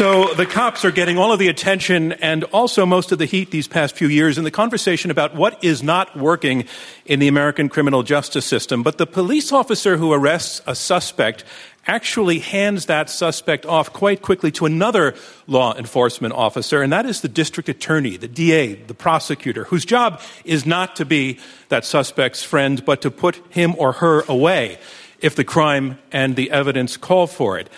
So the cops are getting all of the attention and also most of the heat these past few years in the conversation about what is not working in the American criminal justice system. But the police officer who arrests a suspect actually hands that suspect off quite quickly to another law enforcement officer, and that is the district attorney, the DA, the prosecutor, whose job is not to be that suspect's friend, but to put him or her away if the crime and the evidence call for it.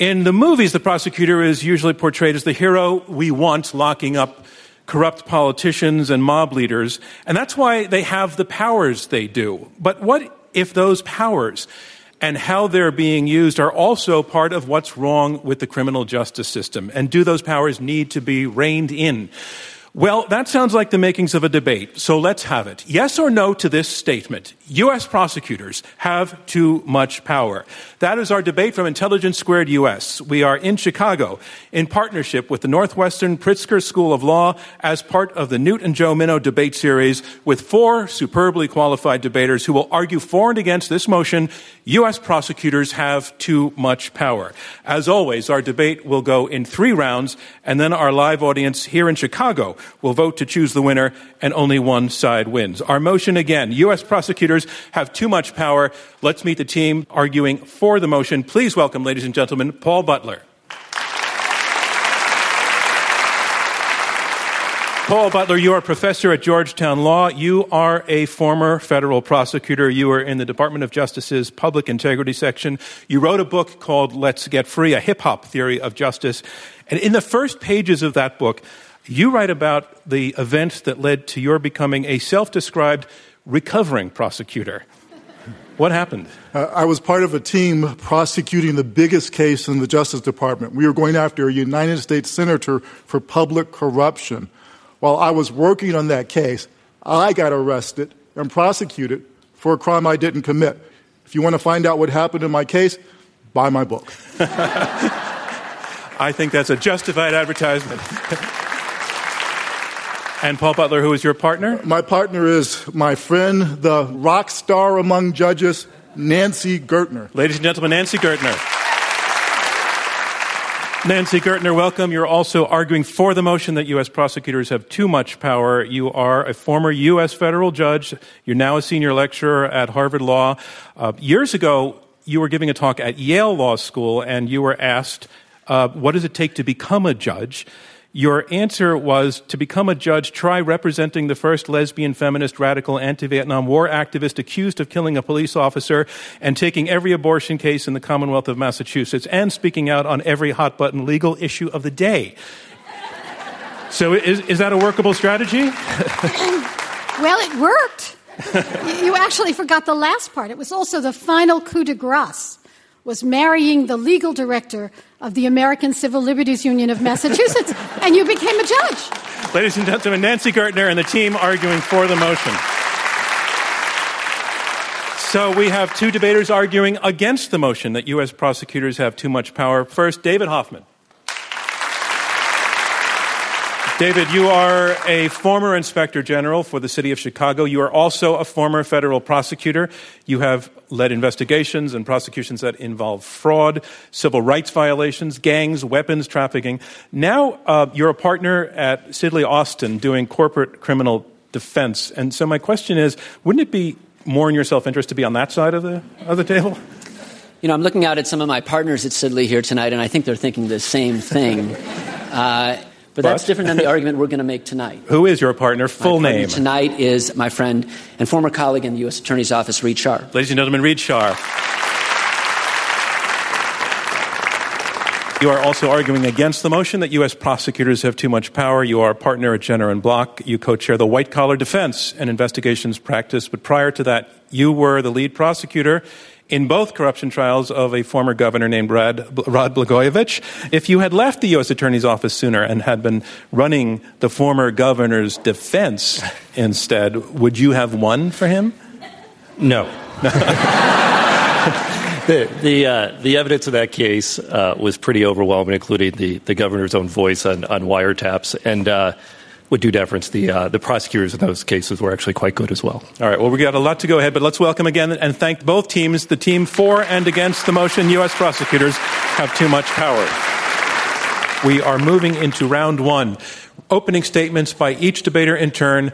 In the movies, the prosecutor is usually portrayed as the hero we want locking up corrupt politicians and mob leaders, and that's why they have the powers they do. But what if those powers and how they're being used are also part of what's wrong with the criminal justice system? And do those powers need to be reined in? Well, that sounds like the makings of a debate, so let's have it. Yes or no to this statement? U.S. prosecutors have too much power. That is our debate from Intelligence Squared US. We are in Chicago in partnership with the Northwestern Pritzker School of Law as part of the Newt and Jo Minow debate series with four superbly qualified debaters who will argue for and against this motion U.S. prosecutors have too much power. As always, our debate will go in three rounds, and then our live audience here in Chicago will vote to choose the winner, and only one side wins. Our motion again U.S. prosecutors have too much power. Let's meet the team arguing for the motion. Please welcome, ladies and gentlemen, Paul Butler. Paul Butler, you are a professor at Georgetown Law. You are a former federal prosecutor. You were in the Department of Justice's Public Integrity section. You wrote a book called Let's Get Free, a hip hop theory of justice. And in the first pages of that book, you write about the events that led to your becoming a self described recovering prosecutor. What happened? Uh, I was part of a team prosecuting the biggest case in the Justice Department. We were going after a United States senator for public corruption. While I was working on that case, I got arrested and prosecuted for a crime I didn't commit. If you want to find out what happened in my case, buy my book. I think that's a justified advertisement. and Paul Butler, who is your partner? My partner is my friend, the rock star among judges, Nancy Gertner. Ladies and gentlemen, Nancy Gertner. Nancy Gertner, welcome. You're also arguing for the motion that U.S. prosecutors have too much power. You are a former U.S. federal judge. You're now a senior lecturer at Harvard Law. Uh, years ago, you were giving a talk at Yale Law School, and you were asked, uh, What does it take to become a judge? Your answer was to become a judge, try representing the first lesbian, feminist, radical, anti Vietnam War activist accused of killing a police officer and taking every abortion case in the Commonwealth of Massachusetts and speaking out on every hot button legal issue of the day. So, is, is that a workable strategy? well, it worked. you actually forgot the last part. It was also the final coup de grace was marrying the legal director of the American Civil Liberties Union of Massachusetts, and you became a judge. Ladies and gentlemen, Nancy Gertner and the team arguing for the motion. So we have two debaters arguing against the motion that U.S. prosecutors have too much power. First, David Hoffman. David, you are a former inspector general for the city of Chicago. You are also a former federal prosecutor. You have led investigations and prosecutions that involve fraud, civil rights violations, gangs, weapons trafficking. Now uh, you're a partner at Sidley Austin doing corporate criminal defense. And so my question is wouldn't it be more in your self interest to be on that side of the, of the table? You know, I'm looking out at some of my partners at Sidley here tonight, and I think they're thinking the same thing. Uh, but, that's different than the argument we're going to make tonight. Who is your partner? Full my name. tonight is my friend and former colleague in the U.S. Attorney's Office, Reid Schar. Ladies and gentlemen, Reid Schar. You are also arguing against the motion that U.S. prosecutors have too much power. You are a partner at Jenner and Block. You co-chair the White Collar Defense and Investigations Practice. But prior to that, you were the lead prosecutor in both corruption trials of a former governor named Rod, Rod Blagojevich. If you had left the U.S. Attorney's Office sooner and had been running the former governor's defense instead, would you have won for him? No. the the, uh, the evidence in that case uh, was pretty overwhelming, including the, the governor's own voice on, on wiretaps. And uh, with due deference, the, uh, the prosecutors in those cases were actually quite good as well. All right, well, we got a lot to go ahead, but let's welcome again and thank both teams the team for and against the motion U.S. prosecutors have too much power. We are moving into round one. Opening statements by each debater in turn.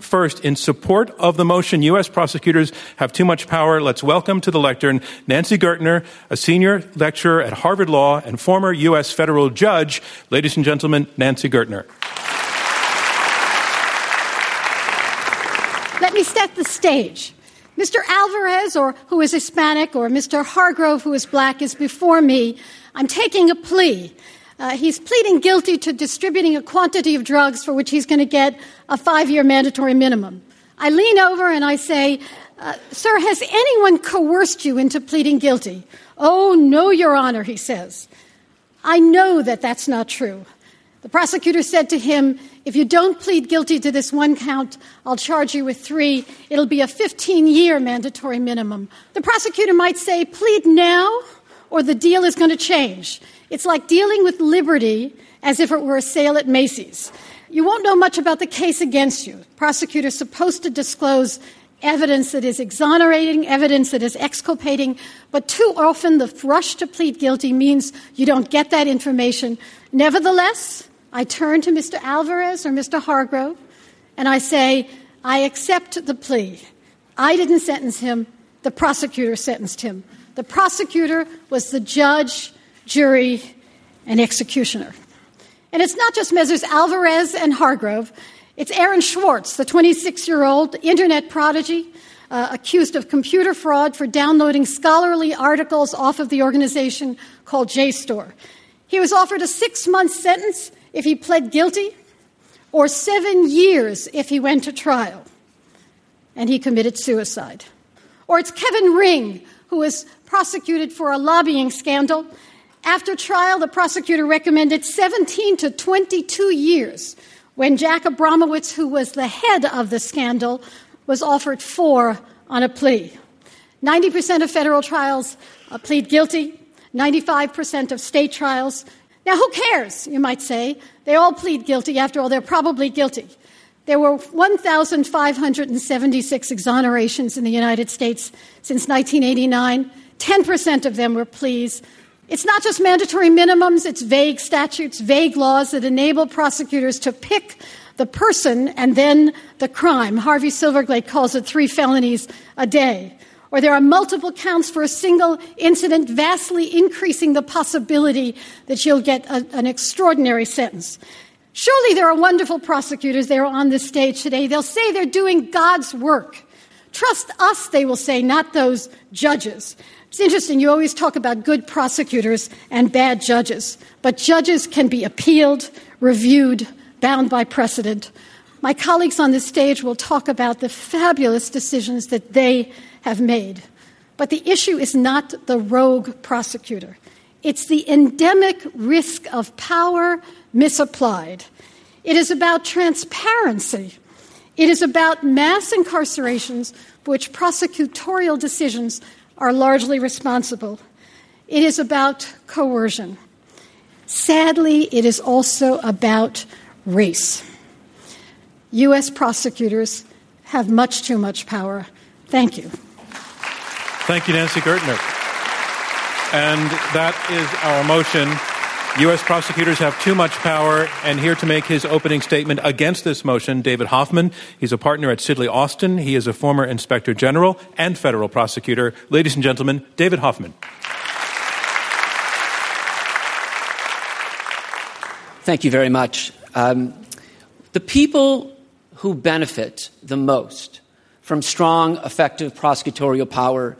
First, in support of the motion, U.S. prosecutors have too much power, let's welcome to the lectern Nancy Gertner, a senior lecturer at Harvard Law and former U.S. federal judge. Ladies and gentlemen, Nancy Gertner. Let me set the stage. Mr. Alvarez, or who is Hispanic, or Mr. Hargrove, who is black, is before me. I'm taking a plea. Uh, he's pleading guilty to distributing a quantity of drugs for which he's going to get a five year mandatory minimum. I lean over and I say, uh, Sir, has anyone coerced you into pleading guilty? Oh, no, Your Honor, he says. I know that that's not true. The prosecutor said to him, If you don't plead guilty to this one count, I'll charge you with three. It'll be a 15 year mandatory minimum. The prosecutor might say, Plead now, or the deal is going to change. It's like dealing with liberty as if it were a sale at Macy's. You won't know much about the case against you. Prosecutor's supposed to disclose evidence that is exonerating, evidence that is exculpating, but too often the rush to plead guilty means you don't get that information. Nevertheless, I turn to Mr. Alvarez or Mr. Hargrove and I say, I accept the plea. I didn't sentence him, the prosecutor sentenced him. The prosecutor was the judge, jury, and executioner. And it's not just Messrs. Alvarez and Hargrove, it's Aaron Swartz, the 26 year old internet prodigy, uh, accused of computer fraud for downloading scholarly articles off of the organization called JSTOR. He was offered a six month sentence if he pled guilty, or seven years if he went to trial. And he committed suicide. Or it's Kevin Ring, who was prosecuted for a lobbying scandal. After trial, the prosecutor recommended 17 to 22 years when Jack Abramowitz, who was the head of the scandal, was offered four on a plea. 90% of federal trials uh, plead guilty, 95% of state trials now, who cares, you might say? They all plead guilty. After all, they're probably guilty. There were 1,576 exonerations in the United States since 1989. 10% of them were pleas. It's not just mandatory minimums, it's vague statutes, vague laws that enable prosecutors to pick the person and then the crime. Harvey Silverglate calls it three felonies a day or there are multiple counts for a single incident, vastly increasing the possibility that you'll get a, an extraordinary sentence. Surely there are wonderful prosecutors there on this stage today. They'll say they're doing God's work. Trust us, they will say, not those judges. It's interesting, you always talk about good prosecutors and bad judges, but judges can be appealed, reviewed, bound by precedent. My colleagues on this stage will talk about the fabulous decisions that they have made. But the issue is not the rogue prosecutor, it's the endemic risk of power misapplied. It is about transparency. It is about mass incarcerations for which prosecutorial decisions are largely responsible. It is about coercion. Sadly, it is also about race. U.S. prosecutors have much too much power. Thank you. Thank you, Nancy Gertner. And that is our motion. U.S. prosecutors have too much power. And here to make his opening statement against this motion, David Hoffman. He's a partner at Sidley Austin. He is a former inspector general and federal prosecutor. Ladies and gentlemen, David Hoffman. Thank you very much. Um, the people who benefit the most from strong, effective prosecutorial power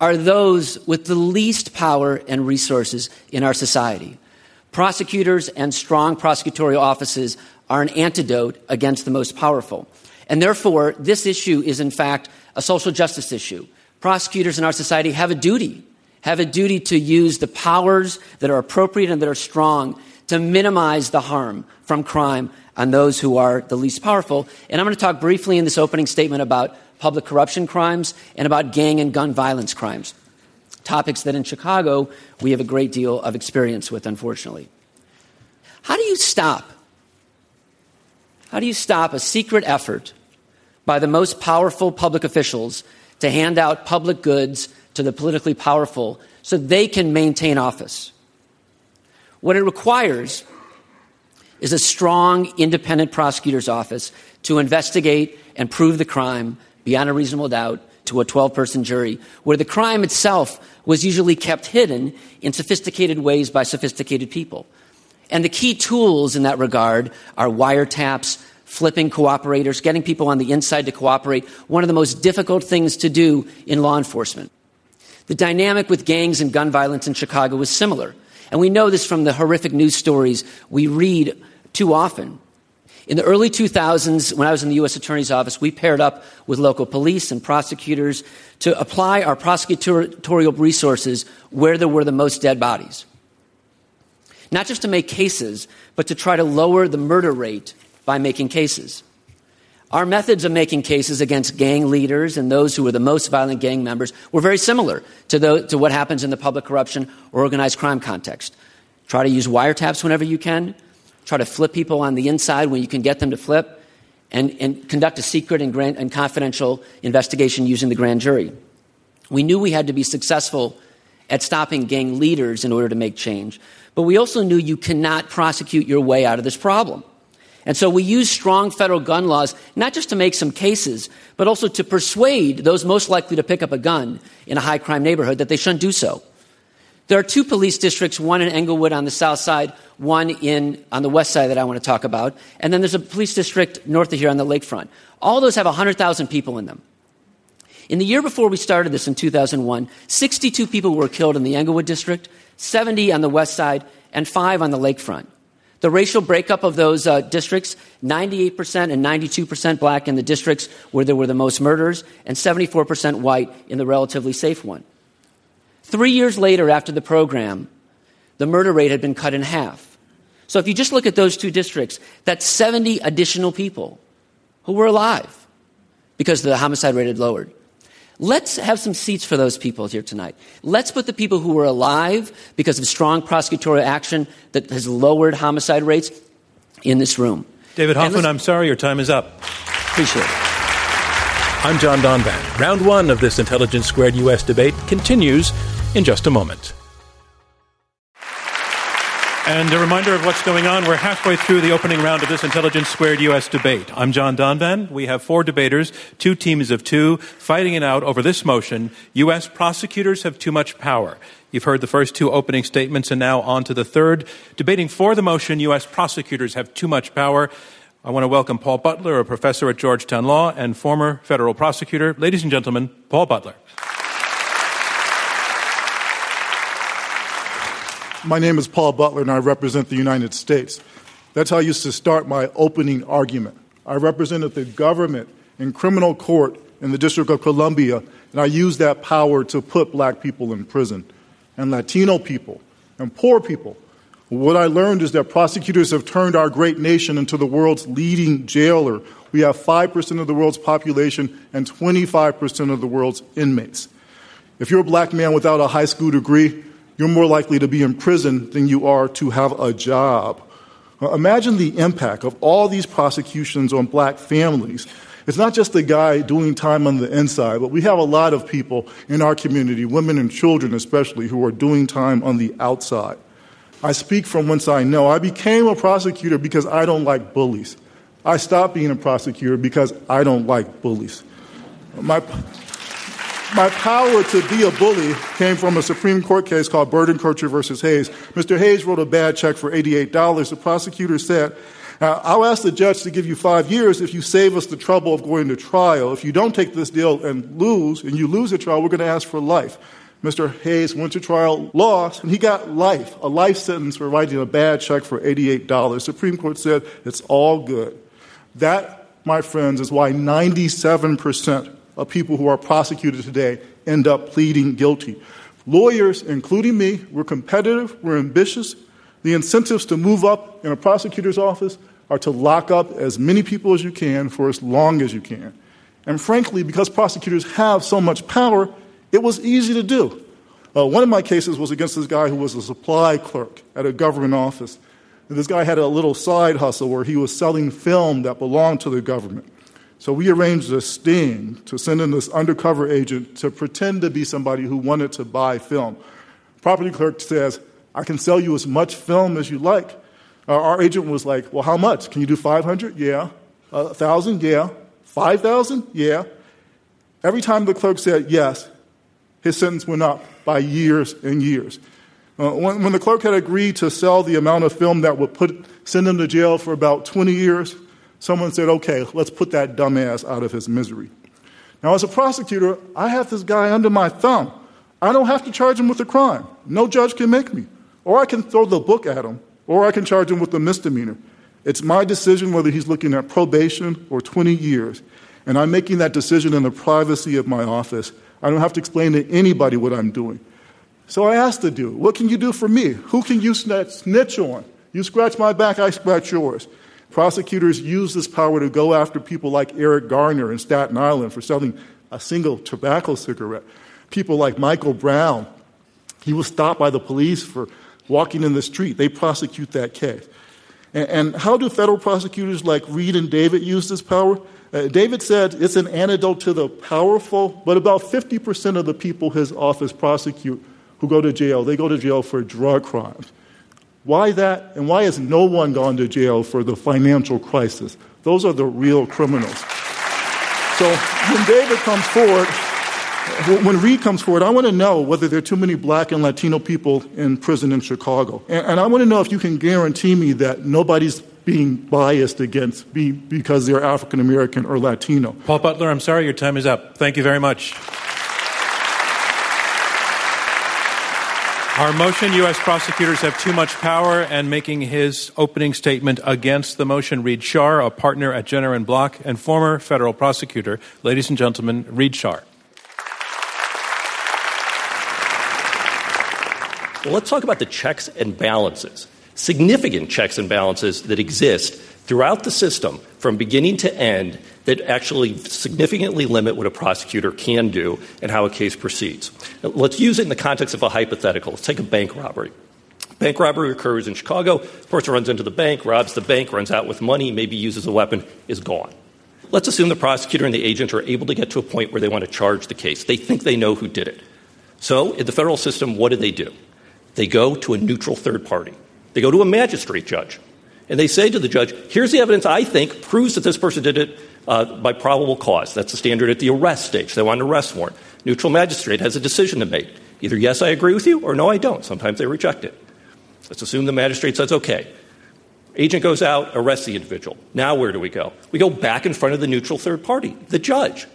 are those with the least power and resources in our society. Prosecutors and strong prosecutorial offices are an antidote against the most powerful. And therefore, this issue is in fact a social justice issue. prosecutors in our society have a duty, have a duty to use the powers that are appropriate and that are strong to minimize the harm from crime on those who are the least powerful. And I'm going to talk briefly in this opening statement about public corruption crimes and about gang and gun violence crimes. Topics that in Chicago we have a great deal of experience with, unfortunately. How do you stop? How do you stop a secret effort by the most powerful public officials to hand out public goods to the politically powerful so they can maintain office? What it requires is a strong, independent prosecutor's office to investigate and prove the crime beyond a reasonable doubt to a 12 person jury, where the crime itself was usually kept hidden in sophisticated ways by sophisticated people. And the key tools in that regard are wiretaps, flipping cooperators, getting people on the inside to cooperate, one of the most difficult things to do in law enforcement. The dynamic with gangs and gun violence in Chicago was similar. And we know this from the horrific news stories we read too often. In the early 2000s, when I was in the U.S. Attorney's Office, we paired up with local police and prosecutors to apply our prosecutorial resources where there were the most dead bodies. Not just to make cases, but to try to lower the murder rate by making cases. Our methods of making cases against gang leaders and those who were the most violent gang members were very similar to, the, to what happens in the public corruption or organized crime context. Try to use wiretaps whenever you can, try to flip people on the inside when you can get them to flip, and, and conduct a secret and, grand, and confidential investigation using the grand jury. We knew we had to be successful at stopping gang leaders in order to make change, but we also knew you cannot prosecute your way out of this problem. And so we use strong federal gun laws, not just to make some cases, but also to persuade those most likely to pick up a gun in a high crime neighborhood that they shouldn't do so. There are two police districts, one in Englewood on the south side, one in, on the west side that I want to talk about. And then there's a police district north of here on the lakefront. All those have 100,000 people in them. In the year before we started this in 2001, 62 people were killed in the Englewood district, 70 on the west side, and five on the lakefront. The racial breakup of those uh, districts 98% and 92% black in the districts where there were the most murders, and 74% white in the relatively safe one. Three years later, after the program, the murder rate had been cut in half. So if you just look at those two districts, that's 70 additional people who were alive because the homicide rate had lowered. Let's have some seats for those people here tonight. Let's put the people who were alive because of strong prosecutorial action that has lowered homicide rates in this room. David Hoffman, I'm sorry, your time is up. Appreciate it. I'm John Donvan. Round one of this Intelligence Squared U.S. debate continues in just a moment. And a reminder of what's going on. We're halfway through the opening round of this Intelligence Squared U.S. debate. I'm John Donvan. We have four debaters, two teams of two, fighting it out over this motion U.S. prosecutors have too much power. You've heard the first two opening statements, and now on to the third. Debating for the motion U.S. prosecutors have too much power. I want to welcome Paul Butler, a professor at Georgetown Law and former federal prosecutor. Ladies and gentlemen, Paul Butler. My name is Paul Butler, and I represent the United States. That's how I used to start my opening argument. I represented the government in criminal court in the District of Columbia, and I used that power to put black people in prison, and Latino people, and poor people. What I learned is that prosecutors have turned our great nation into the world's leading jailer. We have 5% of the world's population and 25% of the world's inmates. If you're a black man without a high school degree, you're more likely to be in prison than you are to have a job. Imagine the impact of all these prosecutions on black families. It's not just the guy doing time on the inside, but we have a lot of people in our community, women and children especially, who are doing time on the outside. I speak from whence I know. I became a prosecutor because I don't like bullies. I stopped being a prosecutor because I don't like bullies. My, my power to be a bully came from a Supreme Court case called Bordenkircher versus Hayes. Mr. Hayes wrote a bad check for $88. The prosecutor said, I'll ask the judge to give you five years if you save us the trouble of going to trial. If you don't take this deal and lose, and you lose the trial, we're going to ask for life. Mr. Hayes went to trial, lost, and he got life, a life sentence for writing a bad check for $88. Supreme Court said it's all good. That, my friends, is why 97% of people who are prosecuted today end up pleading guilty. Lawyers, including me, we're competitive, we're ambitious. The incentives to move up in a prosecutor's office are to lock up as many people as you can for as long as you can. And frankly, because prosecutors have so much power, it was easy to do. Uh, one of my cases was against this guy who was a supply clerk at a government office. And this guy had a little side hustle where he was selling film that belonged to the government. So we arranged a sting to send in this undercover agent to pretend to be somebody who wanted to buy film. Property clerk says, I can sell you as much film as you like. Uh, our agent was like, Well, how much? Can you do 500? Yeah. A 1,000? Yeah. 5,000? Yeah. Every time the clerk said yes, his sentence went up by years and years. Uh, when, when, the clerk had agreed to sell the amount of film that would put, send him to jail for about 20 years, someone said, okay, let's put that dumbass out of his misery. Now, as a prosecutor, I have this guy under my thumb. I don't have to charge him with a crime. No judge can make me. Or I can throw the book at him, or I can charge him with a misdemeanor. It's my decision whether he's looking at probation or 20 years. And I'm making that decision in the privacy of my office. I don't have to explain to anybody what I'm doing. So I asked the dude, What can you do for me? Who can you snitch on? You scratch my back, I scratch yours. Prosecutors use this power to go after people like Eric Garner in Staten Island for selling a single tobacco cigarette. People like Michael Brown. He was stopped by the police for walking in the street. They prosecute that case. And, and how do federal prosecutors like Reid and David use this power? Uh, David said it's an antidote to the powerful, but about 50% of the people his office prosecute who go to jail, they go to jail for drug crimes. Why that? And why has no one gone to jail for the financial crisis? Those are the real criminals. So when David comes forward, when Reid comes forward, I want to know whether there are too many black and Latino people in prison in Chicago. And, I want to know if you can guarantee me that nobody's being biased against be, because they're African American or Latino. Paul Butler, I'm sorry, your time is up. Thank you very much. Our motion U.S. prosecutors have too much power, and making his opening statement against the motion, Reid Schar, a partner at Jenner and Block and former federal prosecutor. Ladies and gentlemen, Reid Schar. Well, let's talk about the checks and balances, significant checks and balances that exist throughout the system from beginning to end that actually significantly limit what a prosecutor can do and how a case proceeds. Now, let's use it in the context of a hypothetical. Let's take a bank robbery. Bank robbery occurs in Chicago. Person runs into the bank, robs the bank, runs out with money, maybe uses a weapon, is gone. Let's assume the prosecutor and the agent are able to get to a point where they want to charge the case. They think they know who did it. So, in the federal system, what do they do? They go to a neutral third party. They go to a magistrate judge. And they say to the judge, here's the evidence I think proves that this person did it uh, by probable cause. That's the standard at the arrest stage. They want an arrest warrant. Neutral magistrate has a decision to make. Either yes, I agree with you, or no, I don't. Sometimes they reject it. Let's assume the magistrate says, okay. Agent goes out, arrests the individual. Now where do we go? We go back in front of the neutral third party, the judge.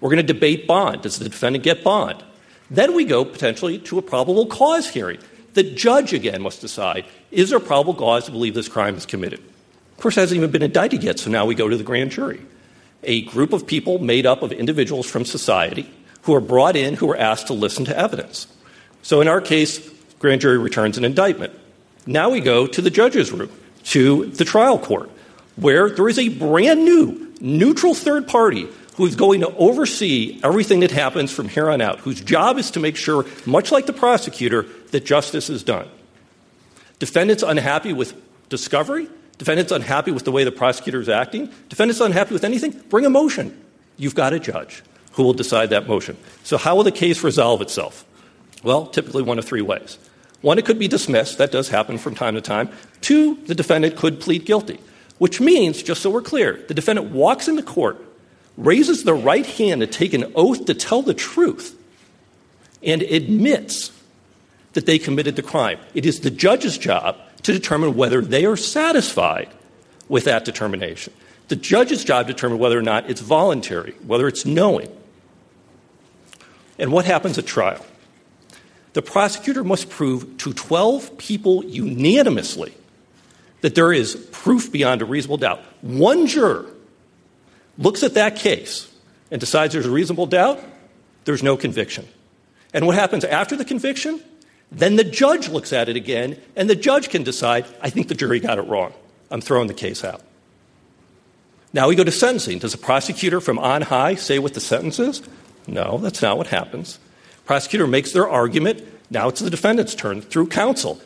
We're going to debate bond. Does the defendant get bond? Then we go potentially to a probable cause hearing. The judge, again, must decide is there probable cause to believe this crime is committed? Of course, it hasn't even been indicted yet, so now we go to the grand jury. A group of people made up of individuals from society who are brought in who are asked to listen to evidence. So in our case, grand jury returns an indictment. Now we go to the judge's room, to the trial court, where there is a brand new, neutral third party who's going to oversee everything that happens from here on out, whose job is to make sure, much like the prosecutor, that justice is done. Defendants unhappy with discovery, defendants unhappy with the way the prosecutor is acting, defendants unhappy with anything, bring a motion. You've got a judge who will decide that motion. So, how will the case resolve itself? Well, typically one of three ways. One, it could be dismissed. That does happen from time to time. Two, the defendant could plead guilty, which means, just so we're clear, the defendant walks into court, raises the right hand to take an oath to tell the truth, and admits that they committed the crime. It is the judge's job to determine whether they are satisfied with that determination. The judge's job to determine whether or not it's voluntary, whether it's knowing. And what happens at trial? The prosecutor must prove to 12 people unanimously that there is proof beyond a reasonable doubt. One juror looks at that case, and decides there's a reasonable doubt, there's no conviction. And what happens after the conviction? Then the judge looks at it again, and the judge can decide, I think the jury got it wrong. I'm throwing the case out. Now we go to sentencing. Does the prosecutor from on high say what the sentence is? No, that's not what happens. Prosecutor makes their argument. Now it's the defendant's turn through counsel.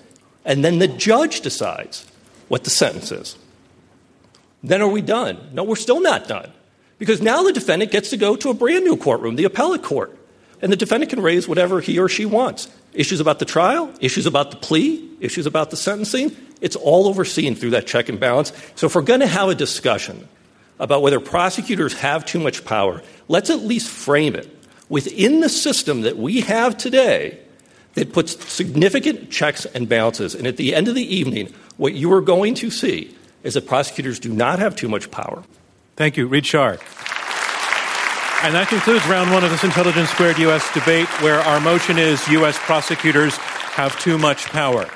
And then the judge decides what the sentence is. Then are we done? No, we're still not done. Because now the defendant gets to go to a brand new courtroom, the appellate court. And the defendant can raise whatever he or she wants issues about the trial, issues about the plea, issues about the sentencing. It's all overseen through that check and balance. So if we're going to have a discussion about whether prosecutors have too much power, let's at least frame it within the system that we have today that puts significant checks and balances. And at the end of the evening, what you are going to see is that prosecutors do not have too much power. Thank you. Reid Schar. And that concludes round one of this Intelligence Squared U.S. debate, where our motion is U.S. prosecutors have too much power.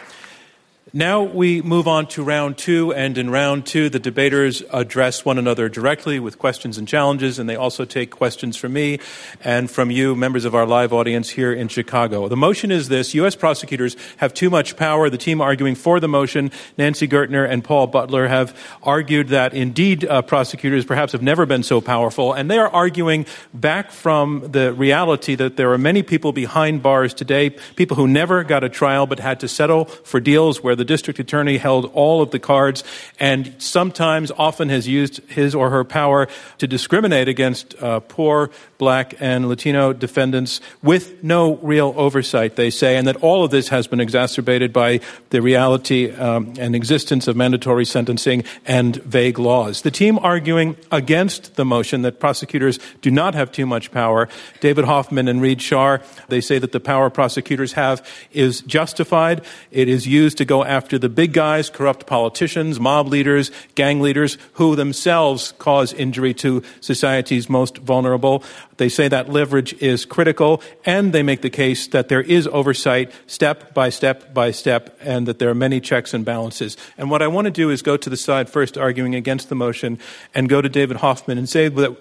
Now we move on to round two, and in round two, the debaters address one another directly with questions and challenges, and they also take questions from me and from you, members of our live audience here in Chicago. The motion is this U.S. prosecutors have too much power. The team arguing for the motion, Nancy Gertner and Paul Butler, have argued that indeed uh, prosecutors perhaps have never been so powerful, and they are arguing back from the reality that there are many people behind bars today, people who never got a trial but had to settle for deals where the the district attorney held all of the cards and sometimes, often has used his or her power to discriminate against uh, poor black and Latino defendants with no real oversight, they say, and that all of this has been exacerbated by the reality um, and existence of mandatory sentencing and vague laws. The team arguing against the motion that prosecutors do not have too much power, David Hoffman and Reid Schar, they say that the power prosecutors have is justified. It is used to go after the big guys, corrupt politicians, mob leaders, gang leaders, who themselves cause injury to society's most vulnerable. They say that leverage is critical, and they make the case that there is oversight step by step by step, and that there are many checks and balances. And what I want to do is go to the side first arguing against the motion and go to David Hoffman and say that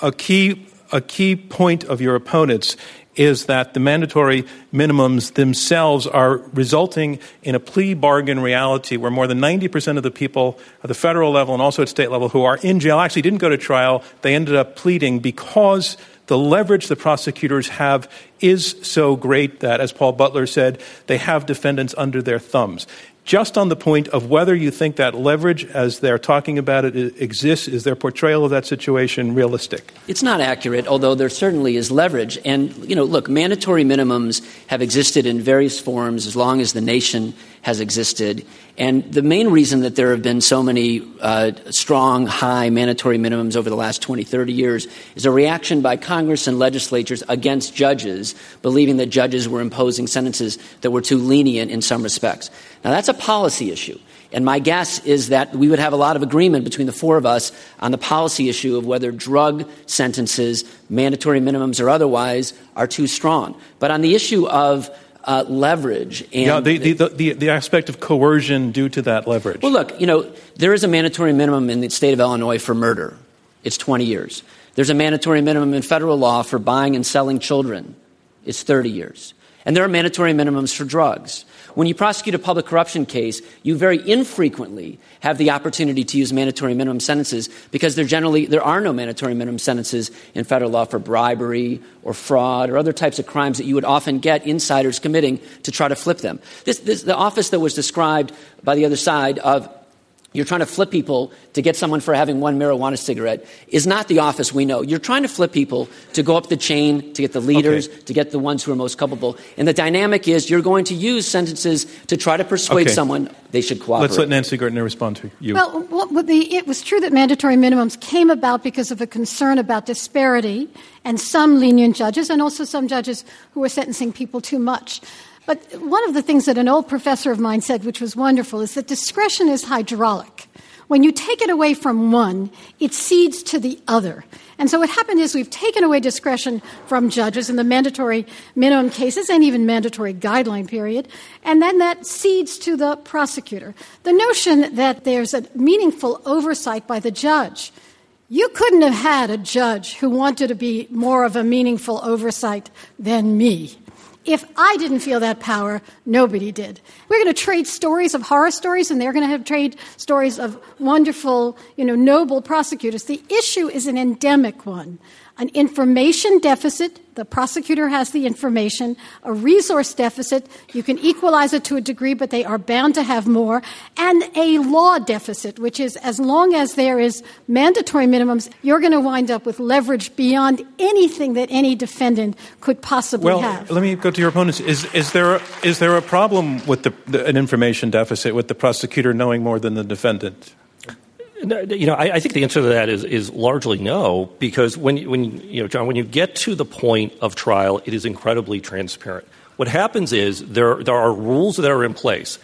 a key, a key point of your opponents is that the mandatory minimums themselves are resulting in a plea bargain reality where more than 90% of the people at the federal level and also at state level who are in jail actually didn't go to trial. They ended up pleading because the leverage the prosecutors have is so great that, as Paul Butler said, they have defendants under their thumbs just on the point of whether you think that leverage, as they're talking about it, exists. Is their portrayal of that situation realistic? It's not accurate, although there certainly is leverage. And, you know, look, mandatory minimums have existed in various forms as long as the nation has existed. And the main reason that there have been so many uh, strong, high mandatory minimums over the last 20, 30 years is a reaction by Congress and legislatures against judges, believing that judges were imposing sentences that were too lenient in some respects. Now, that's a policy issue. And my guess is that we would have a lot of agreement between the four of us on the policy issue of whether drug sentences, mandatory minimums or otherwise, are too strong. But on the issue of uh, leverage. And yeah, the, the, the, the, aspect of coercion due to that leverage. Well, look, you know, there is a mandatory minimum in the state of Illinois for murder. It's 20 years. There's a mandatory minimum in federal law for buying and selling children. It's 30 years. And there are mandatory minimums for drugs. When you prosecute a public corruption case, you very infrequently have the opportunity to use mandatory minimum sentences because there generally there are no mandatory minimum sentences in federal law for bribery or fraud or other types of crimes that you would often get insiders committing to try to flip them. This, this, the office that was described by the other side of you're trying to flip people to get someone for having one marijuana cigarette is not the office we know. You're trying to flip people to go up the chain, to get the leaders, okay. to get the ones who are most culpable. And the dynamic is you're going to use sentences to try to persuade okay. someone they should cooperate. Let's let Nancy Gertner respond to you. Well, the, it was true that mandatory minimums came about because of a concern about disparity and some lenient judges and also some judges who were sentencing people too much. But one of the things that an old professor of mine said, which was wonderful, is that discretion is hydraulic. When you take it away from one, it cedes to the other. And so what happened is we've taken away discretion from judges in the mandatory minimum cases and even mandatory guideline period, and then that cedes to the prosecutor. The notion that there's a meaningful oversight by the judge You couldn't have had a judge who wanted to be more of a meaningful oversight than me. If I didn't feel that power, nobody did. We're going to trade stories of horror stories, and they're going to have trade stories of wonderful, you know, noble prosecutors. The issue is an endemic one an information deficit. The prosecutor has the information, a resource deficit. You can equalize it to a degree, but they are bound to have more, and a law deficit, which is as long as there is mandatory minimums, you're going to wind up with leverage beyond anything that any defendant could possibly well, have. Let me go to your opponents. Is, is, there, a, is there a problem with the, the, an information deficit, with the prosecutor knowing more than the defendant? You know, I, I, think the answer to that is, is largely no, because when, when, you know, John, when you get to the point of trial, it is incredibly transparent. What happens is there, there are rules that are in place.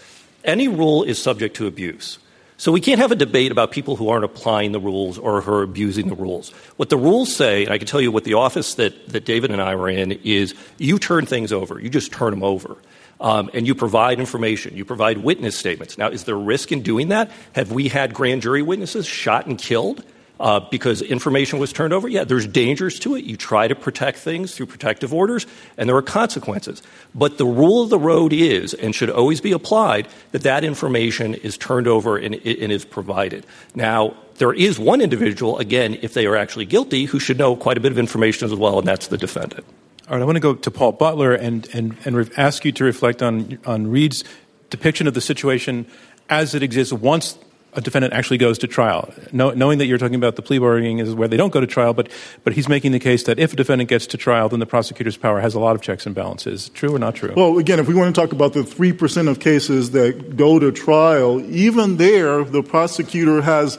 Any rule is subject to abuse. So we can't have a debate about people who aren't applying the rules or who are abusing the rules. What the rules say, and I can tell you what the office that, that David and I were in, is you turn things over. You just turn them over um, and you provide information, you provide witness statements. Now, is there risk in doing that? Have we had grand jury witnesses shot and killed? Uh, because information was turned over? Yeah, there's dangers to it. You try to protect things through protective orders, and there are consequences. But the rule of the road is, and should always be applied, that that information is turned over and, and is provided. Now, there is one individual, again, if they are actually guilty, who should know quite a bit of information as well, and that's the defendant. All right, I want to go to Paul Butler and, and, and re- ask you to reflect on, on Reid's depiction of the situation as it exists once a defendant actually goes to trial. Know, knowing that you're talking about the plea bargaining is where they don't go to trial, but, but he's making the case that if a defendant gets to trial, then the prosecutor's power has a lot of checks and balances. True or not true? Well, again, if we want to talk about the 3% of cases that go to trial, even there, the prosecutor has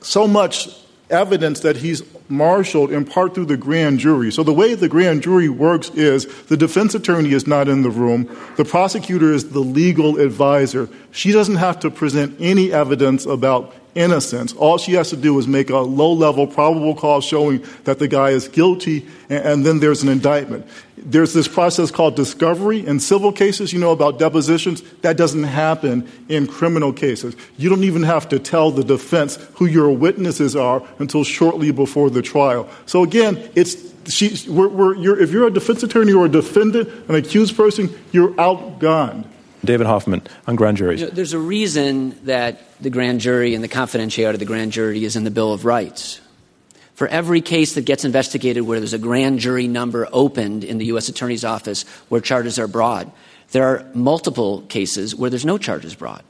so much evidence that he's marshaled in part through the grand jury. So the way the grand jury works is the defense attorney is not in the room, the prosecutor is the legal advisor. She doesn't have to present any evidence about innocence. All she has to do is make a low level probable cause showing that the guy is guilty, and, and, then there's an indictment. There's this process called discovery. In civil cases, you know about depositions. That doesn't happen in criminal cases. You don't even have to tell the defense who your witnesses are until shortly before the trial. So again, it's she, we're, we're, you're, if you're a defense attorney or a defendant, an accused person, you're outgunned. David Hoffman on grand juries. You know, there's a reason that the grand jury and the confidentiality of the grand jury is in the Bill of Rights. For every case that gets investigated where there's a grand jury number opened in the U.S. Attorney's Office where charges are brought, there are multiple cases where there's no charges brought.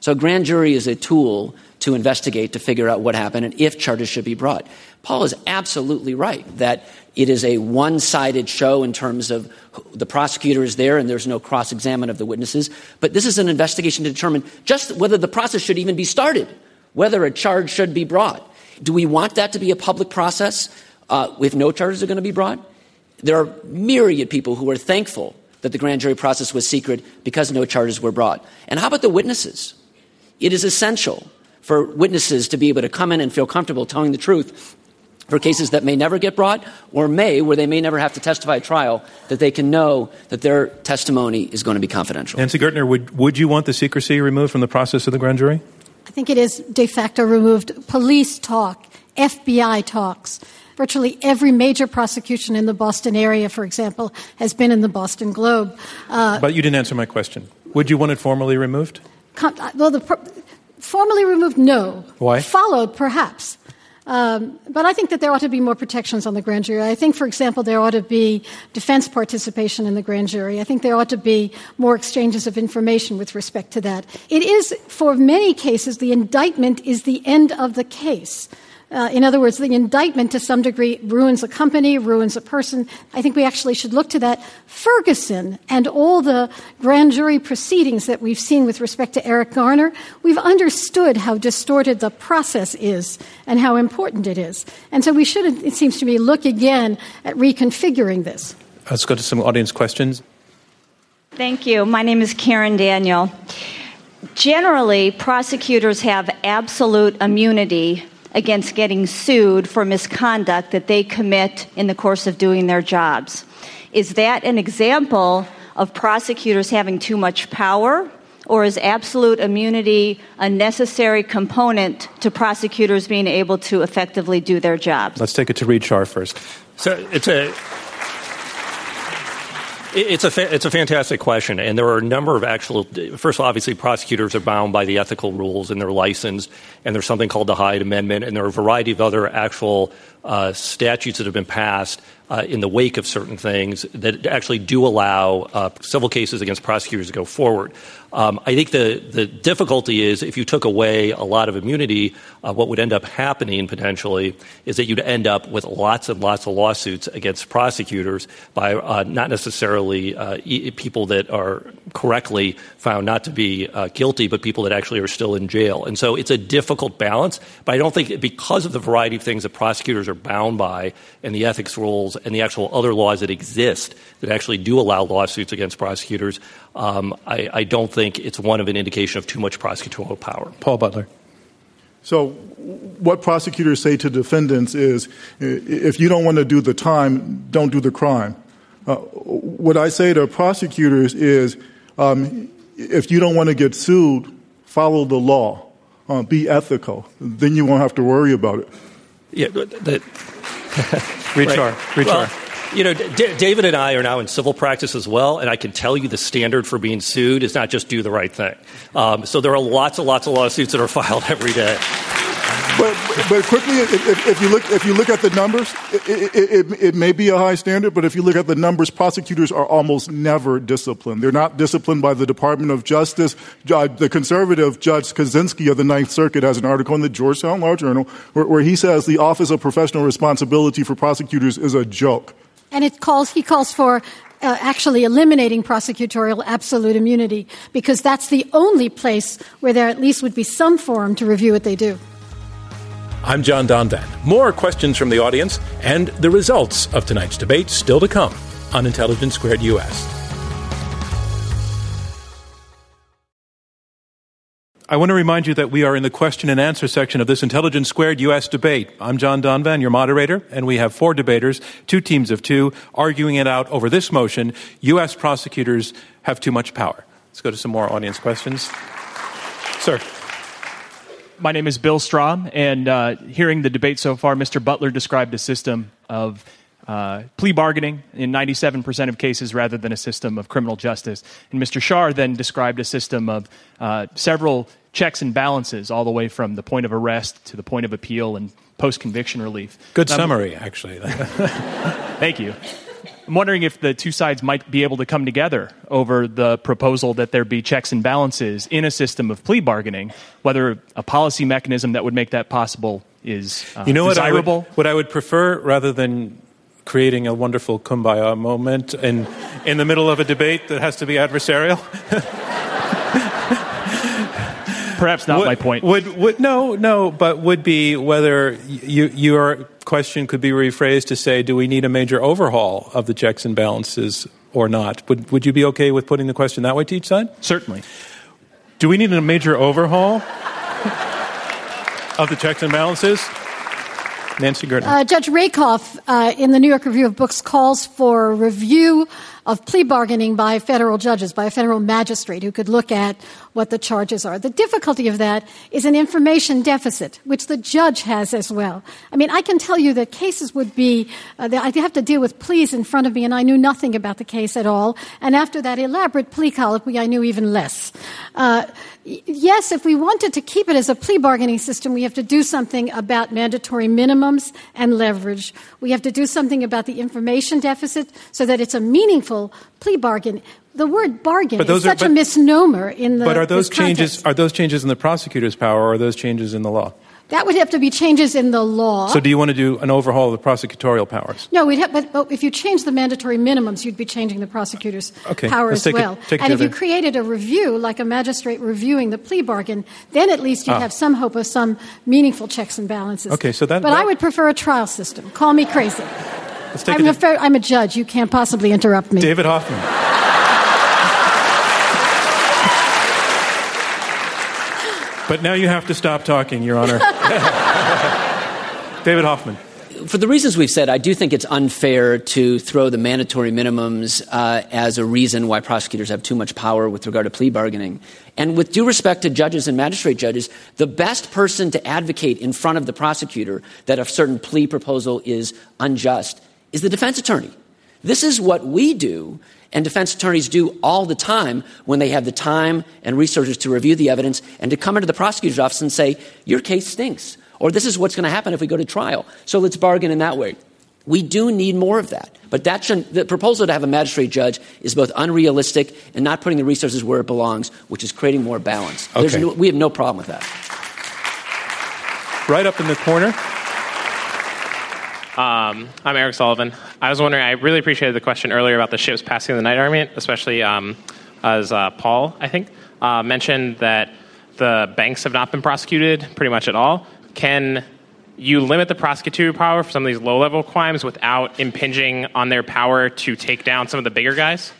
So a grand jury is a tool to investigate, to figure out what happened, and if charges should be brought. Paul is absolutely right that it is a one sided show in terms of the prosecutor is there and there's no cross examination of the witnesses. But this is an investigation to determine just whether the process should even be started, whether a charge should be brought. Do we want that to be a public process uh, if no charges are going to be brought? There are myriad people who are thankful that the grand jury process was secret because no charges were brought. And how about the witnesses? It is essential for witnesses to be able to come in and feel comfortable telling the truth for cases that may never get brought or may, where they may never have to testify at trial, that they can know that their testimony is going to be confidential. Nancy Gertner, would, would you want the secrecy removed from the process of the grand jury? I think it is de facto removed. Police talk, FBI talks. Virtually every major prosecution in the Boston area, for example, has been in the Boston Globe. Uh, but you didn't answer my question. Would you want it formally removed? Com- well, the, formally removed, no. Why? Followed, perhaps. Um, but I think that there ought to be more protections on the grand jury. I think, for example, there ought to be defense participation in the grand jury. I think there ought to be more exchanges of information with respect to that. It is, for many cases, the indictment is the end of the case. Uh, in other words, the indictment to some degree ruins a company, ruins a person. I think we actually should look to that. Ferguson and all the grand jury proceedings that we've seen with respect to Eric Garner, we've understood how distorted the process is and how important it is. And so we should, it seems to me, look again at reconfiguring this. Let's go to some audience questions. Thank you. My name is Karen Daniel. Generally, prosecutors have absolute immunity against getting sued for misconduct that they commit in the course of doing their jobs. Is that an example of prosecutors having too much power? or is absolute immunity a necessary component to prosecutors being able to effectively do their jobs? Let's take it to Reid Schar first. So it's a it's a fa- it's a fantastic question, and there are a number of actual. First of all, obviously, prosecutors are bound by the ethical rules and they're licensed, and there's something called the Hyde Amendment, and there are a variety of other actual uh, statutes that have been passed uh, in the wake of certain things that actually do allow uh, civil cases against prosecutors to go forward. Um, I think the, the difficulty is if you took away a lot of immunity, uh, what would end up happening potentially is that you'd end up with lots and lots of lawsuits against prosecutors by uh, not necessarily uh, e- people that are correctly found not to be uh, guilty, but people that actually are still in jail. And so it's a difficult balance, but I don't think because of the variety of things that prosecutors are bound by and the ethics rules and the actual other laws that exist that actually do allow lawsuits against prosecutors, um, I, I, don't think it's one of an indication of too much prosecutorial power. Paul Butler. So, what prosecutors say to defendants is if you don't want to do the time, don't do the crime. Uh, what I say to prosecutors is um, if you don't want to get sued, follow the law, uh, be ethical. Then you won't have to worry about it. Yeah, the, Reid Schar. Reid well, you know, D- David and I are now in civil practice as well, and I can tell you the standard for being sued is not just do the right thing. Um, so there are lots and lots of lawsuits that are filed every day. But, but quickly, if, if, you look, if you look at the numbers, it, it, it, it, may be a high standard, but if you look at the numbers, prosecutors are almost never disciplined. They're not disciplined by the Department of Justice. The conservative Judge Kozinski of the Ninth Circuit has an article in the Georgetown Law Journal where, where he says the Office of Professional Responsibility for Prosecutors is a joke. And it calls, he calls for uh, actually eliminating prosecutorial absolute immunity because that's the only place where there at least would be some forum to review what they do. I'm John Donvan. More questions from the audience and the results of tonight's debate still to come on Intelligence Squared US. I want to remind you that we are in the question and answer section of this Intelligence Squared U.S. debate. I'm John Donvan, your moderator, and we have four debaters, two teams of two, arguing it out over this motion U.S. prosecutors have too much power. Let's go to some more audience questions. Sir. My name is Bill Strom, and uh, hearing the debate so far, Mr. Butler described a system of uh, plea bargaining in 97% of cases rather than a system of criminal justice. And Mr. Schar then described a system of uh, several checks and balances all the way from the point of arrest to the point of appeal and post conviction relief. Good summary, actually. Thank you. I'm wondering if the two sides might be able to come together over the proposal that there be checks and balances in a system of plea bargaining, whether a policy mechanism that would make that possible is uh, you know desirable. What I, would, what I would prefer, rather than creating a wonderful kumbaya moment in, in the middle of a debate that has to be adversarial? Perhaps not would, my point. Would, would, no, no, but would be whether you, your question could be rephrased to say, do we need a major overhaul of the checks and balances or not? Would, would you be okay with putting the question that way to each side? Certainly. Do we need a major overhaul of the checks and balances? Nancy Gertner. Uh, Judge Rakoff uh, in the New York Review of Books calls for review of plea bargaining by federal judges, by a federal magistrate who could look at what the charges are. The difficulty of that is an information deficit, which the judge has as well. I mean, I can tell you that cases would be, uh, I have to deal with pleas in front of me, and I knew nothing about the case at all. And after that elaborate plea colloquy, I knew even less. Uh, yes, if we wanted to keep it as a plea bargaining system, we have to do something about mandatory minimums and leverage. We have to do something about the information deficit so that it's a meaningful plea bargain. The word bargain is such are, but, a misnomer in the. But are those changes are those changes in the prosecutor's power, or are those changes in the law? That would have to be changes in the law. So, do you want to do an overhaul of the prosecutorial powers? No, we'd have, but, but if you change the mandatory minimums, you'd be changing the prosecutor's okay, power as well. It, and if you created a review, like a magistrate reviewing the plea bargain, then at least you'd ah. have some hope of some meaningful checks and balances. Okay, so that. But that, I would prefer a trial system. Call me crazy. I'm a, fair, I'm a judge. You can't possibly interrupt me. David Hoffman. But now you have to stop talking, Your Honor. David Hoffman. for the reasons we've said, I do think it's unfair to throw the mandatory minimums uh, as a reason why prosecutors have too much power with regard to plea bargaining. And with due respect to judges and magistrate judges, the best person to advocate in front of the prosecutor that a certain plea proposal is unjust is the defense attorney. This is what we do and defense attorneys do all the time when they have the time and resources to review the evidence and to come into the prosecutor's office and say, Your case stinks, or this is what's going to happen if we go to trial. So let's bargain in that way. We do need more of that. But that the proposal to have a magistrate judge is both unrealistic and not putting the resources where it belongs, which is creating more balance. Okay. No, we have no problem with that. Right up in the corner. Um, I'm Eric Sullivan. I was wondering, I really appreciated the question earlier about the ships passing the night army, especially um, as uh, Paul, I think, uh, mentioned that the banks have not been prosecuted pretty much at all. Can you limit the prosecutorial power for some of these low level crimes without impinging on their power to take down some of the bigger guys?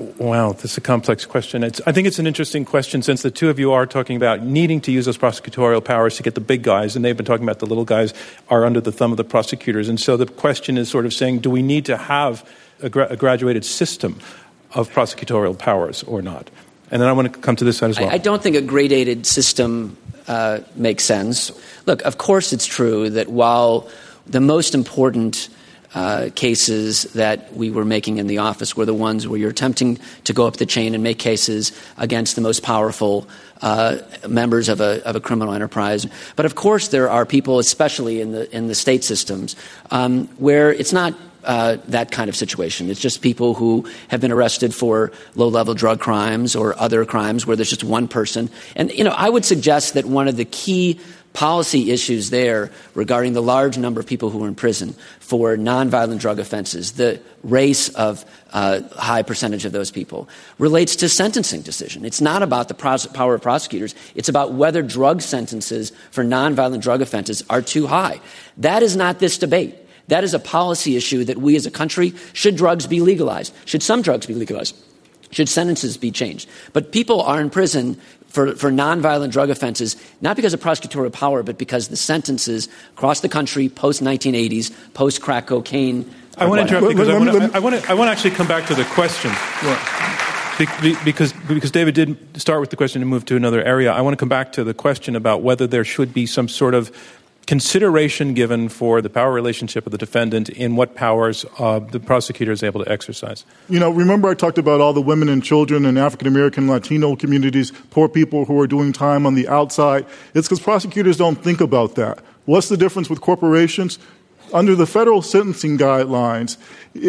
Wow, this is a complex question. It's, I think it's an interesting question since the two of you are talking about needing to use those prosecutorial powers to get the big guys, and they've been talking about the little guys are under the thumb of the prosecutors. And so the question is sort of saying, do we need to have a, gra- a graduated system of prosecutorial powers or not? And then I want to come to this side as well. I, I don't think a gradated system uh, makes sense. Look, of course, it's true that while the most important uh, cases that we were making in the office were the ones where you're attempting to go up the chain and make cases against the most powerful uh, members of a, of a, criminal enterprise. But of course, there are people, especially in the in the state systems, um, where it's not. Uh, that kind of situation. It's just people who have been arrested for low level drug crimes or other crimes where there's just one person. And, you know, I would suggest that one of the key policy issues there regarding the large number of people who are in prison for nonviolent drug offenses, the race of uh, high percentage of those people, relates to sentencing decision. It's not about the pros- power of prosecutors. It's about whether drug sentences for nonviolent drug offenses are too high. That is not this debate. That is a policy issue that we as a country should drugs be legalized? Should some drugs be legalized? Should sentences be changed? But people are in prison for, for nonviolent drug offenses, not because of prosecutorial power, but because the sentences across the country post 1980s, post crack cocaine. I want to interrupt because I want to, I want to, I want to actually come back to the question. because, because David did start with the question and move to another area. I want to come back to the question about whether there should be some sort of consideration given for the power relationship of the defendant in what powers uh, the prosecutor is able to exercise. You know, remember I talked about all the women and children and African American, Latino communities, poor people who are doing time on the outside. It's because prosecutors don't think about that. What's the difference with corporations? Under the federal sentencing guidelines,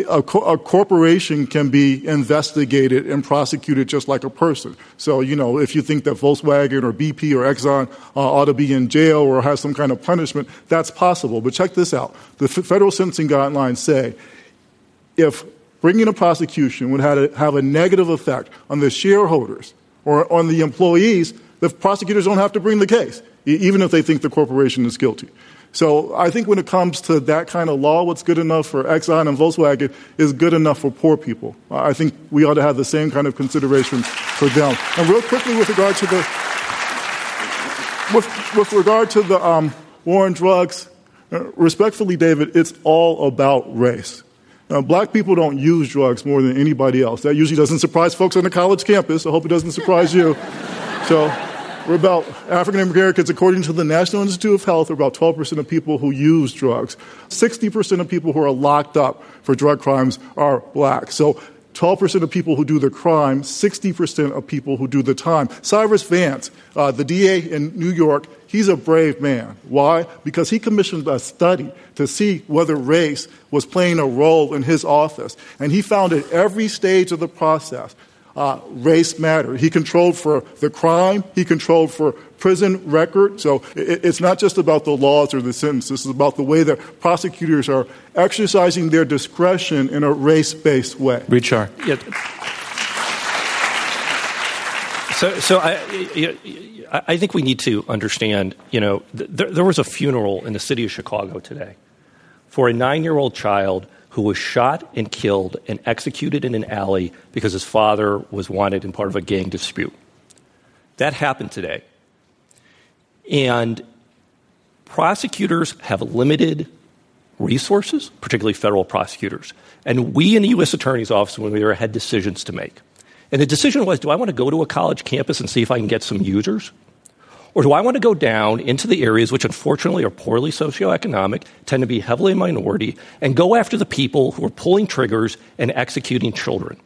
a, co- a, corporation can be investigated and prosecuted just like a person. So, you know, if you think that Volkswagen or BP or Exxon uh, ought to be in jail or have some kind of punishment, that's possible. But check this out. The f- federal sentencing guidelines say if bringing a prosecution would have a, have a negative effect on the shareholders or on the employees, the prosecutors don't have to bring the case, even if they think the corporation is guilty. So I think when it comes to that kind of law, what's good enough for Exxon and Volkswagen is good enough for poor people. I think we ought to have the same kind of consideration for them. And real quickly, with regard to the with, with regard to the um, war on drugs, uh, respectfully, David, it's all about race. Now, black people don't use drugs more than anybody else. That usually doesn't surprise folks on the college campus. I hope it doesn't surprise you. So we're about African Americans, according to the National Institute of Health, are about 12% of people who use drugs. 60% of people who are locked up for drug crimes are black. So 12% of people who do the crime, 60% of people who do the time. Cyrus Vance, uh, the DA in New York, he's a brave man. Why? Because he commissioned a study to see whether race was playing a role in his office. And he found at every stage of the process uh, race mattered. He controlled for the crime, he controlled for prison record. So it, it's not just about the laws or the sentence, this is about the way that prosecutors are exercising their discretion in a race based way. Richard. Yeah. So, so I, I think we need to understand, you know, th- there was a funeral in the city of Chicago today for a nine year old child who was shot and killed and executed in an alley because his father was wanted in part of a gang dispute. That happened today. And prosecutors have limited resources, particularly federal prosecutors. And we in the U.S. Attorney's Office, when we were, had decisions to make. And the decision was do I want to go to a college campus and see if I can get some users? Or do I want to go down into the areas which unfortunately are poorly socioeconomic, tend to be heavily minority, and go after the people who are pulling triggers and executing children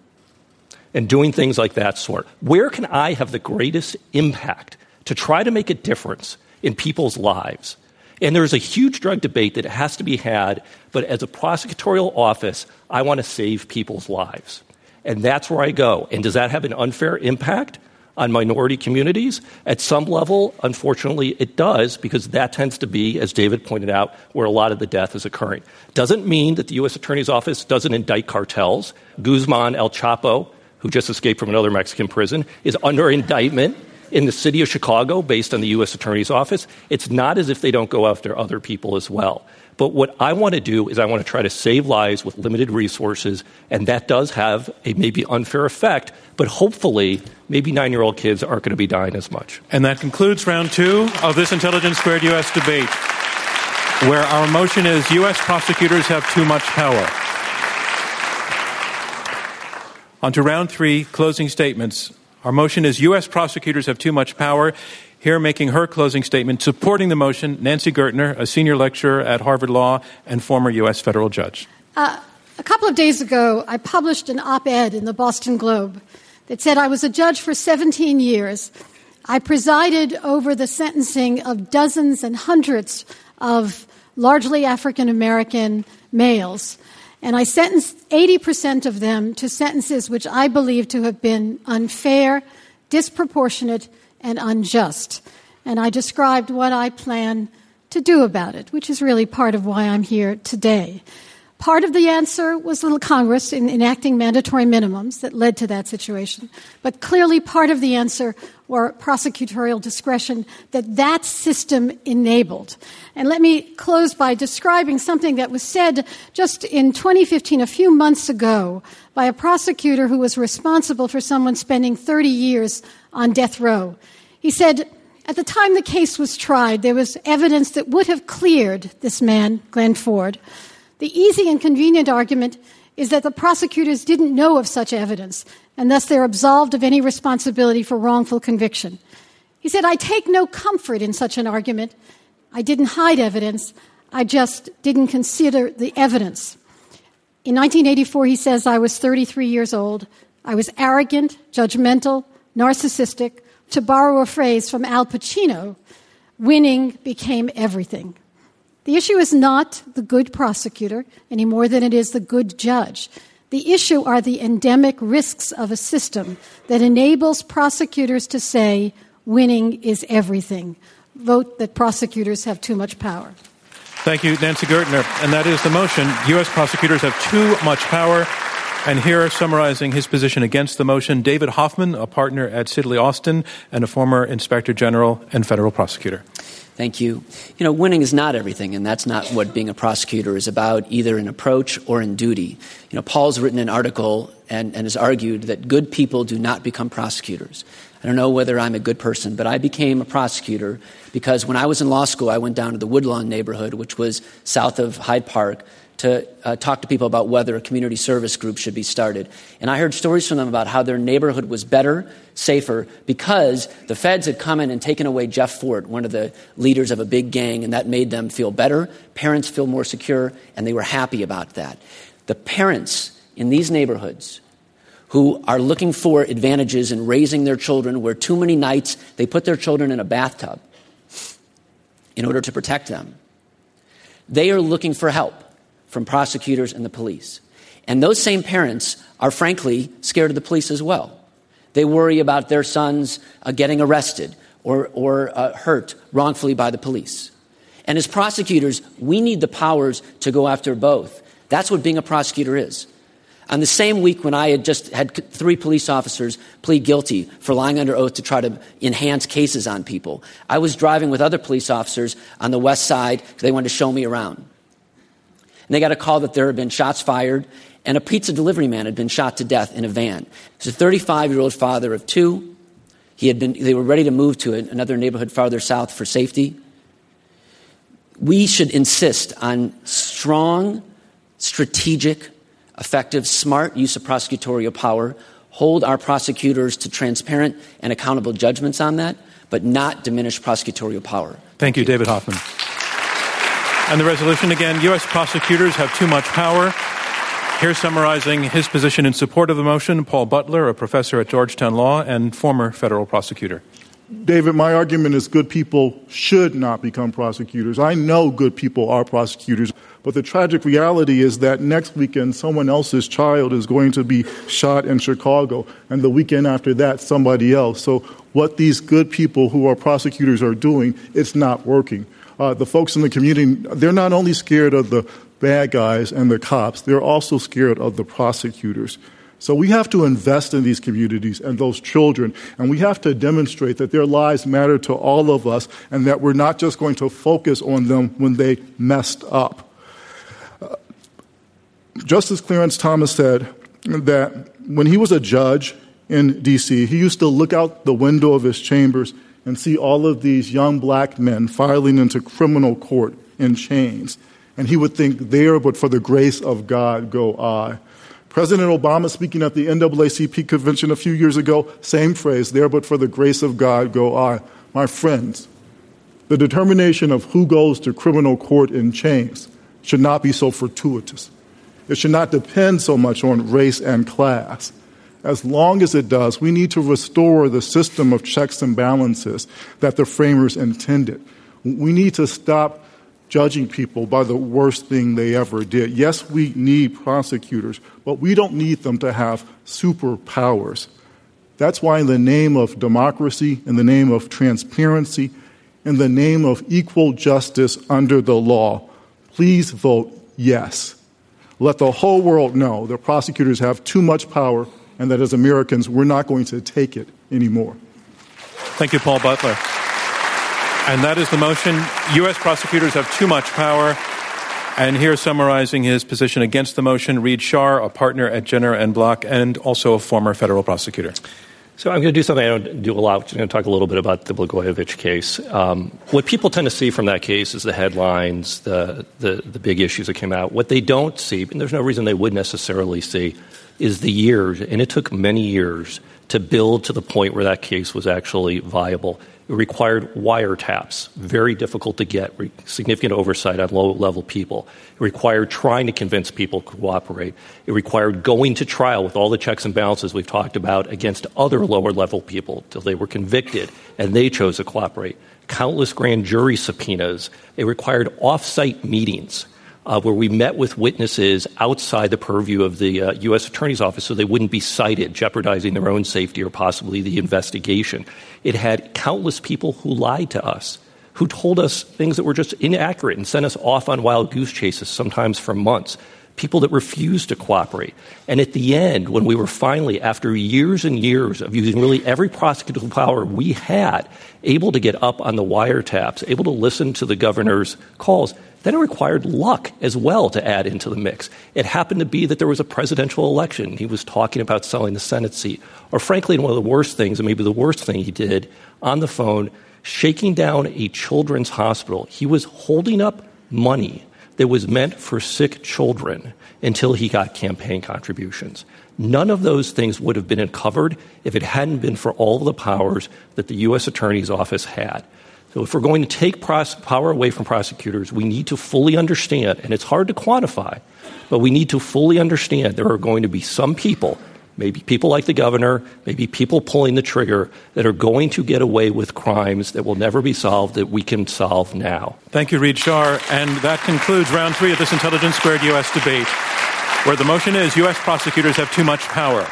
and doing things like that sort? Where can I have the greatest impact to try to make a difference in people's lives? And there's a huge drug debate that has to be had, but as a prosecutorial office, I want to save people's lives. And that's where I go. And does that have an unfair impact on minority communities? At some level, unfortunately, it does, because that tends to be, as David pointed out, where a lot of the death is occurring. Doesn't mean that the U.S. Attorney's Office doesn't indict cartels. Guzman El Chapo, who just escaped from another Mexican prison, is under indictment in the city of Chicago based on the U.S. Attorney's Office. It's not as if they don't go after other people as well. But what I want to do is I want to try to save lives with limited resources, and that does have a maybe unfair effect, but hopefully, maybe nine year old kids aren't going to be dying as much. And that concludes round two of this Intelligence Squared U.S. debate, where our motion is U.S. prosecutors have too much power. On to round three, closing statements. Our motion is U.S. prosecutors have too much power. Here, making her closing statement, supporting the motion, Nancy Gertner, a senior lecturer at Harvard Law and former U.S. federal judge. Uh, a couple of days ago, I published an op ed in the Boston Globe that said I was a judge for 17 years. I presided over the sentencing of dozens and hundreds of largely African American males. And I sentenced 80% of them to sentences which I believe to have been unfair, disproportionate, and unjust. And I described what I plan to do about it, which is really part of why I'm here today. Part of the answer was little Congress in enacting mandatory minimums that led to that situation. But clearly, part of the answer were prosecutorial discretion that that system enabled. And let me close by describing something that was said just in 2015, a few months ago, by a prosecutor who was responsible for someone spending 30 years on death row. He said, at the time the case was tried, there was evidence that would have cleared this man, Glenn Ford. The easy and convenient argument is that the prosecutors didn't know of such evidence, and thus they're absolved of any responsibility for wrongful conviction. He said, I take no comfort in such an argument. I didn't hide evidence, I just didn't consider the evidence. In 1984, he says, I was 33 years old. I was arrogant, judgmental, narcissistic, to borrow a phrase from Al Pacino, winning became everything. The issue is not the good prosecutor any more than it is the good judge. The issue are the endemic risks of a system that enables prosecutors to say winning is everything. Vote that prosecutors have too much power. Thank you, Nancy Gertner. And that is the motion. U.S. prosecutors have too much power. And here, summarizing his position against the motion, David Hoffman, a partner at Sidley Austin and a former inspector general and federal prosecutor. Thank you. You know, winning is not everything, and that's not what being a prosecutor is about, either in approach or in duty. You know, Paul's written an article and, and has argued that good people do not become prosecutors. I don't know whether I'm a good person, but I became a prosecutor because when I was in law school, I went down to the Woodlawn neighborhood, which was south of Hyde Park, to uh, talk to people about whether a community service group should be started. And I heard stories from them about how their neighborhood was better, safer, because the feds had come in and taken away Jeff Fort, one of the leaders of a big gang, and that made them feel better. Parents feel more secure, and they were happy about that. The parents in these neighborhoods who are looking for advantages in raising their children, where too many nights they put their children in a bathtub in order to protect them, they are looking for help from prosecutors and the police. And those same parents are frankly scared of the police as well. They worry about their sons uh, getting arrested or, or uh, hurt wrongfully by the police. And as prosecutors, we need the powers to go after both. That's what being a prosecutor is. On the same week when I had just had three police officers plead guilty for lying under oath to try to enhance cases on people, I was driving with other police officers on the west side because they wanted to show me around. And they got a call that there had been shots fired and a pizza delivery man had been shot to death in a van. He's a 35 year old father of two. He had been, they were ready to move to another neighborhood farther south for safety. we should insist on strong, strategic, effective, smart use of prosecutorial power, hold our prosecutors to transparent and accountable judgments on that, but not diminish prosecutorial power. Thank you, David Hoffman. And the resolution again U.S. prosecutors have too much power. Here summarizing his position in support of the motion, Paul Butler, a professor at Georgetown Law and former federal prosecutor. David, my argument is good people should not become prosecutors. I know good people are prosecutors, but the tragic reality is that next weekend someone else's child is going to be shot in Chicago, and the weekend after that, somebody else. So, what these good people who are prosecutors are doing, it's not working. Uh, the folks in the community, they're not only scared of the bad guys and the cops, they're also scared of the prosecutors. So we have to invest in these communities and those children, and we have to demonstrate that their lives matter to all of us and that we're not just going to focus on them when they messed up. Uh, Justice Clarence Thomas said that when he was a judge in D.C., he used to look out the window of his chambers and see all of these young black men filing into criminal court in chains. And he would think, there, but for the grace of God go I. President Obama, speaking at the NAACP convention a few years ago, same phrase, there, but for the grace of God go I. My friends, the determination of who goes to criminal court in chains should not be so fortuitous. It should not depend so much on race and class. As long as it does, we need to restore the system of checks and balances that the framers intended. We need to stop judging people by the worst thing they ever did. Yes, we need prosecutors, but we don't need them to have superpowers. That's why, in the name of democracy, in the name of transparency, in the name of equal justice under the law, please vote yes. Let the whole world know that prosecutors have too much power and that as Americans, we're not going to take it anymore. Thank you, Paul Butler. And that is the motion. U.S. prosecutors have too much power. And here summarizing his position against the motion, Reid Schar, a partner at Jenner and Block and also a former federal prosecutor. So I'm going to do something I don't do a lot. I'm going to talk a little bit about the Blagojevich case. Um, what people tend to see from that case is the headlines, the, the, the big issues that came out. What they don't see, and there's no reason they would necessarily see, is the years, and it took many years to build to the point where that case was actually viable. It required wiretaps, very difficult to get, significant oversight on low level people. It required trying to convince people to cooperate. It required going to trial with all the checks and balances we've talked about against other lower level people till they were convicted and they chose to cooperate. Countless grand jury subpoenas. It required off site meetings where we met with witnesses outside the purview of the uh, U.S. Attorney's Office so they wouldn't be cited, jeopardizing their own safety or possibly the investigation. It had countless people who lied to us, who told us things that were just inaccurate and sent us off on wild goose chases, sometimes for months. People that refused to cooperate. And at the end, when we were finally, after years and years of using really every prosecutorial power we had, able to get up on the wiretaps, able to listen to the governor's calls, then it required luck as well to add into the mix. It happened to be that there was a presidential election. He was talking about selling the Senate seat. Or, frankly, one of the worst things, and maybe the worst thing he did on the phone, shaking down a children's hospital. He was holding up money that was meant for sick children until he got campaign contributions. None of those things would have been uncovered if it hadn't been for all the powers that the U.S. Attorney's Office had. So if we're going to take power away from prosecutors, we need to fully understand, and it's hard to quantify, but we need to fully understand there are going to be some people, maybe people like the governor, maybe people pulling the trigger, that are going to get away with crimes that will never be solved that we can solve now. Thank you, Reid Schar. And that concludes round three of this Intelligence Squared U.S. debate, where the motion is U.S. prosecutors have too much power.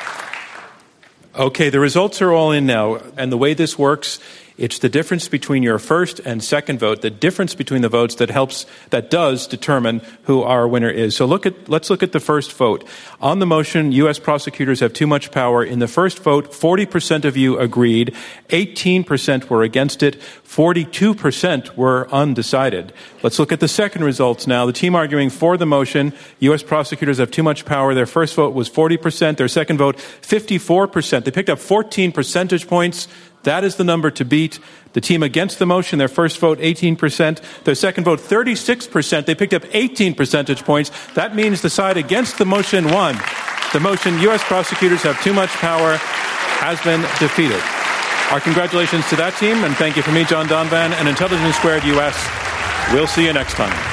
Okay, the results are all in now, and the way this works it's the difference between your first and second vote, the difference between the votes that helps, that does determine who our winner is. So look at, let's look at the first vote. On the motion, U.S. prosecutors have too much power. In the first vote, 40% of you agreed, 18% were against it, 42% were undecided. Let's look at the second results now. The team arguing for the motion, U.S. prosecutors have too much power. Their first vote was 40%, their second vote, 54%. They picked up 14 percentage points That is the number to beat. The team against the motion, their first vote, 18%. Their second vote, 36%. They picked up 18 percentage points. That means the side against the motion won. The motion, U.S. prosecutors have too much power, has been defeated. Our congratulations to that team, and thank you from me, John Donvan, and Intelligence Squared U.S. We'll see you next time.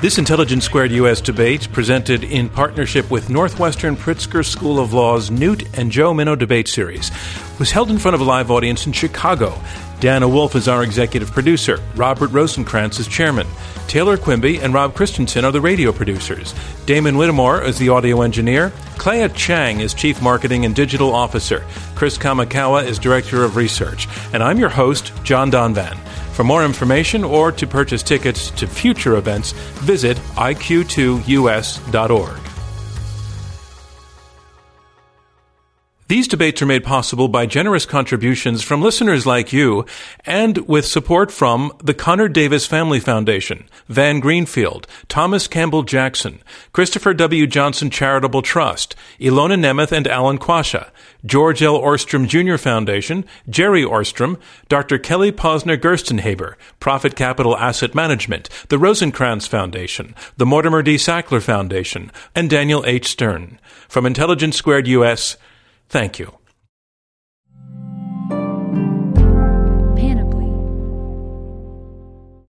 This Intelligence Squared U.S. debate, presented in partnership with Northwestern Pritzker School of Law's Newt and Jo Minow debate series, was held in front of a live audience in Chicago. Dana Wolfe is our executive producer. Robert Rosenkrantz is chairman. Taylor Quimby and Rob Christensen are the radio producers. Damon Whittemore is the audio engineer. Clea Chang is chief marketing and digital officer. Chris Kamakawa is director of research. And I'm your host, John Donvan. For more information or to purchase tickets to future events, visit iq2us.org. These debates are made possible by generous contributions from listeners like you and with support from the Connor Davis Family Foundation, Van Greenfield, Thomas Campbell Jackson, Christopher W. Johnson Charitable Trust, Ilona Nemeth and Alan Quasha, George L. Ohrstrom Jr. Foundation, Jerry Ohrstrom, Dr. Kelly Posner Gerstenhaber, Profit Capital Asset Management, the Rosenkrantz Foundation, the Mortimer D. Sackler Foundation, and Daniel H. Stern. From Intelligence Squared US, thank you.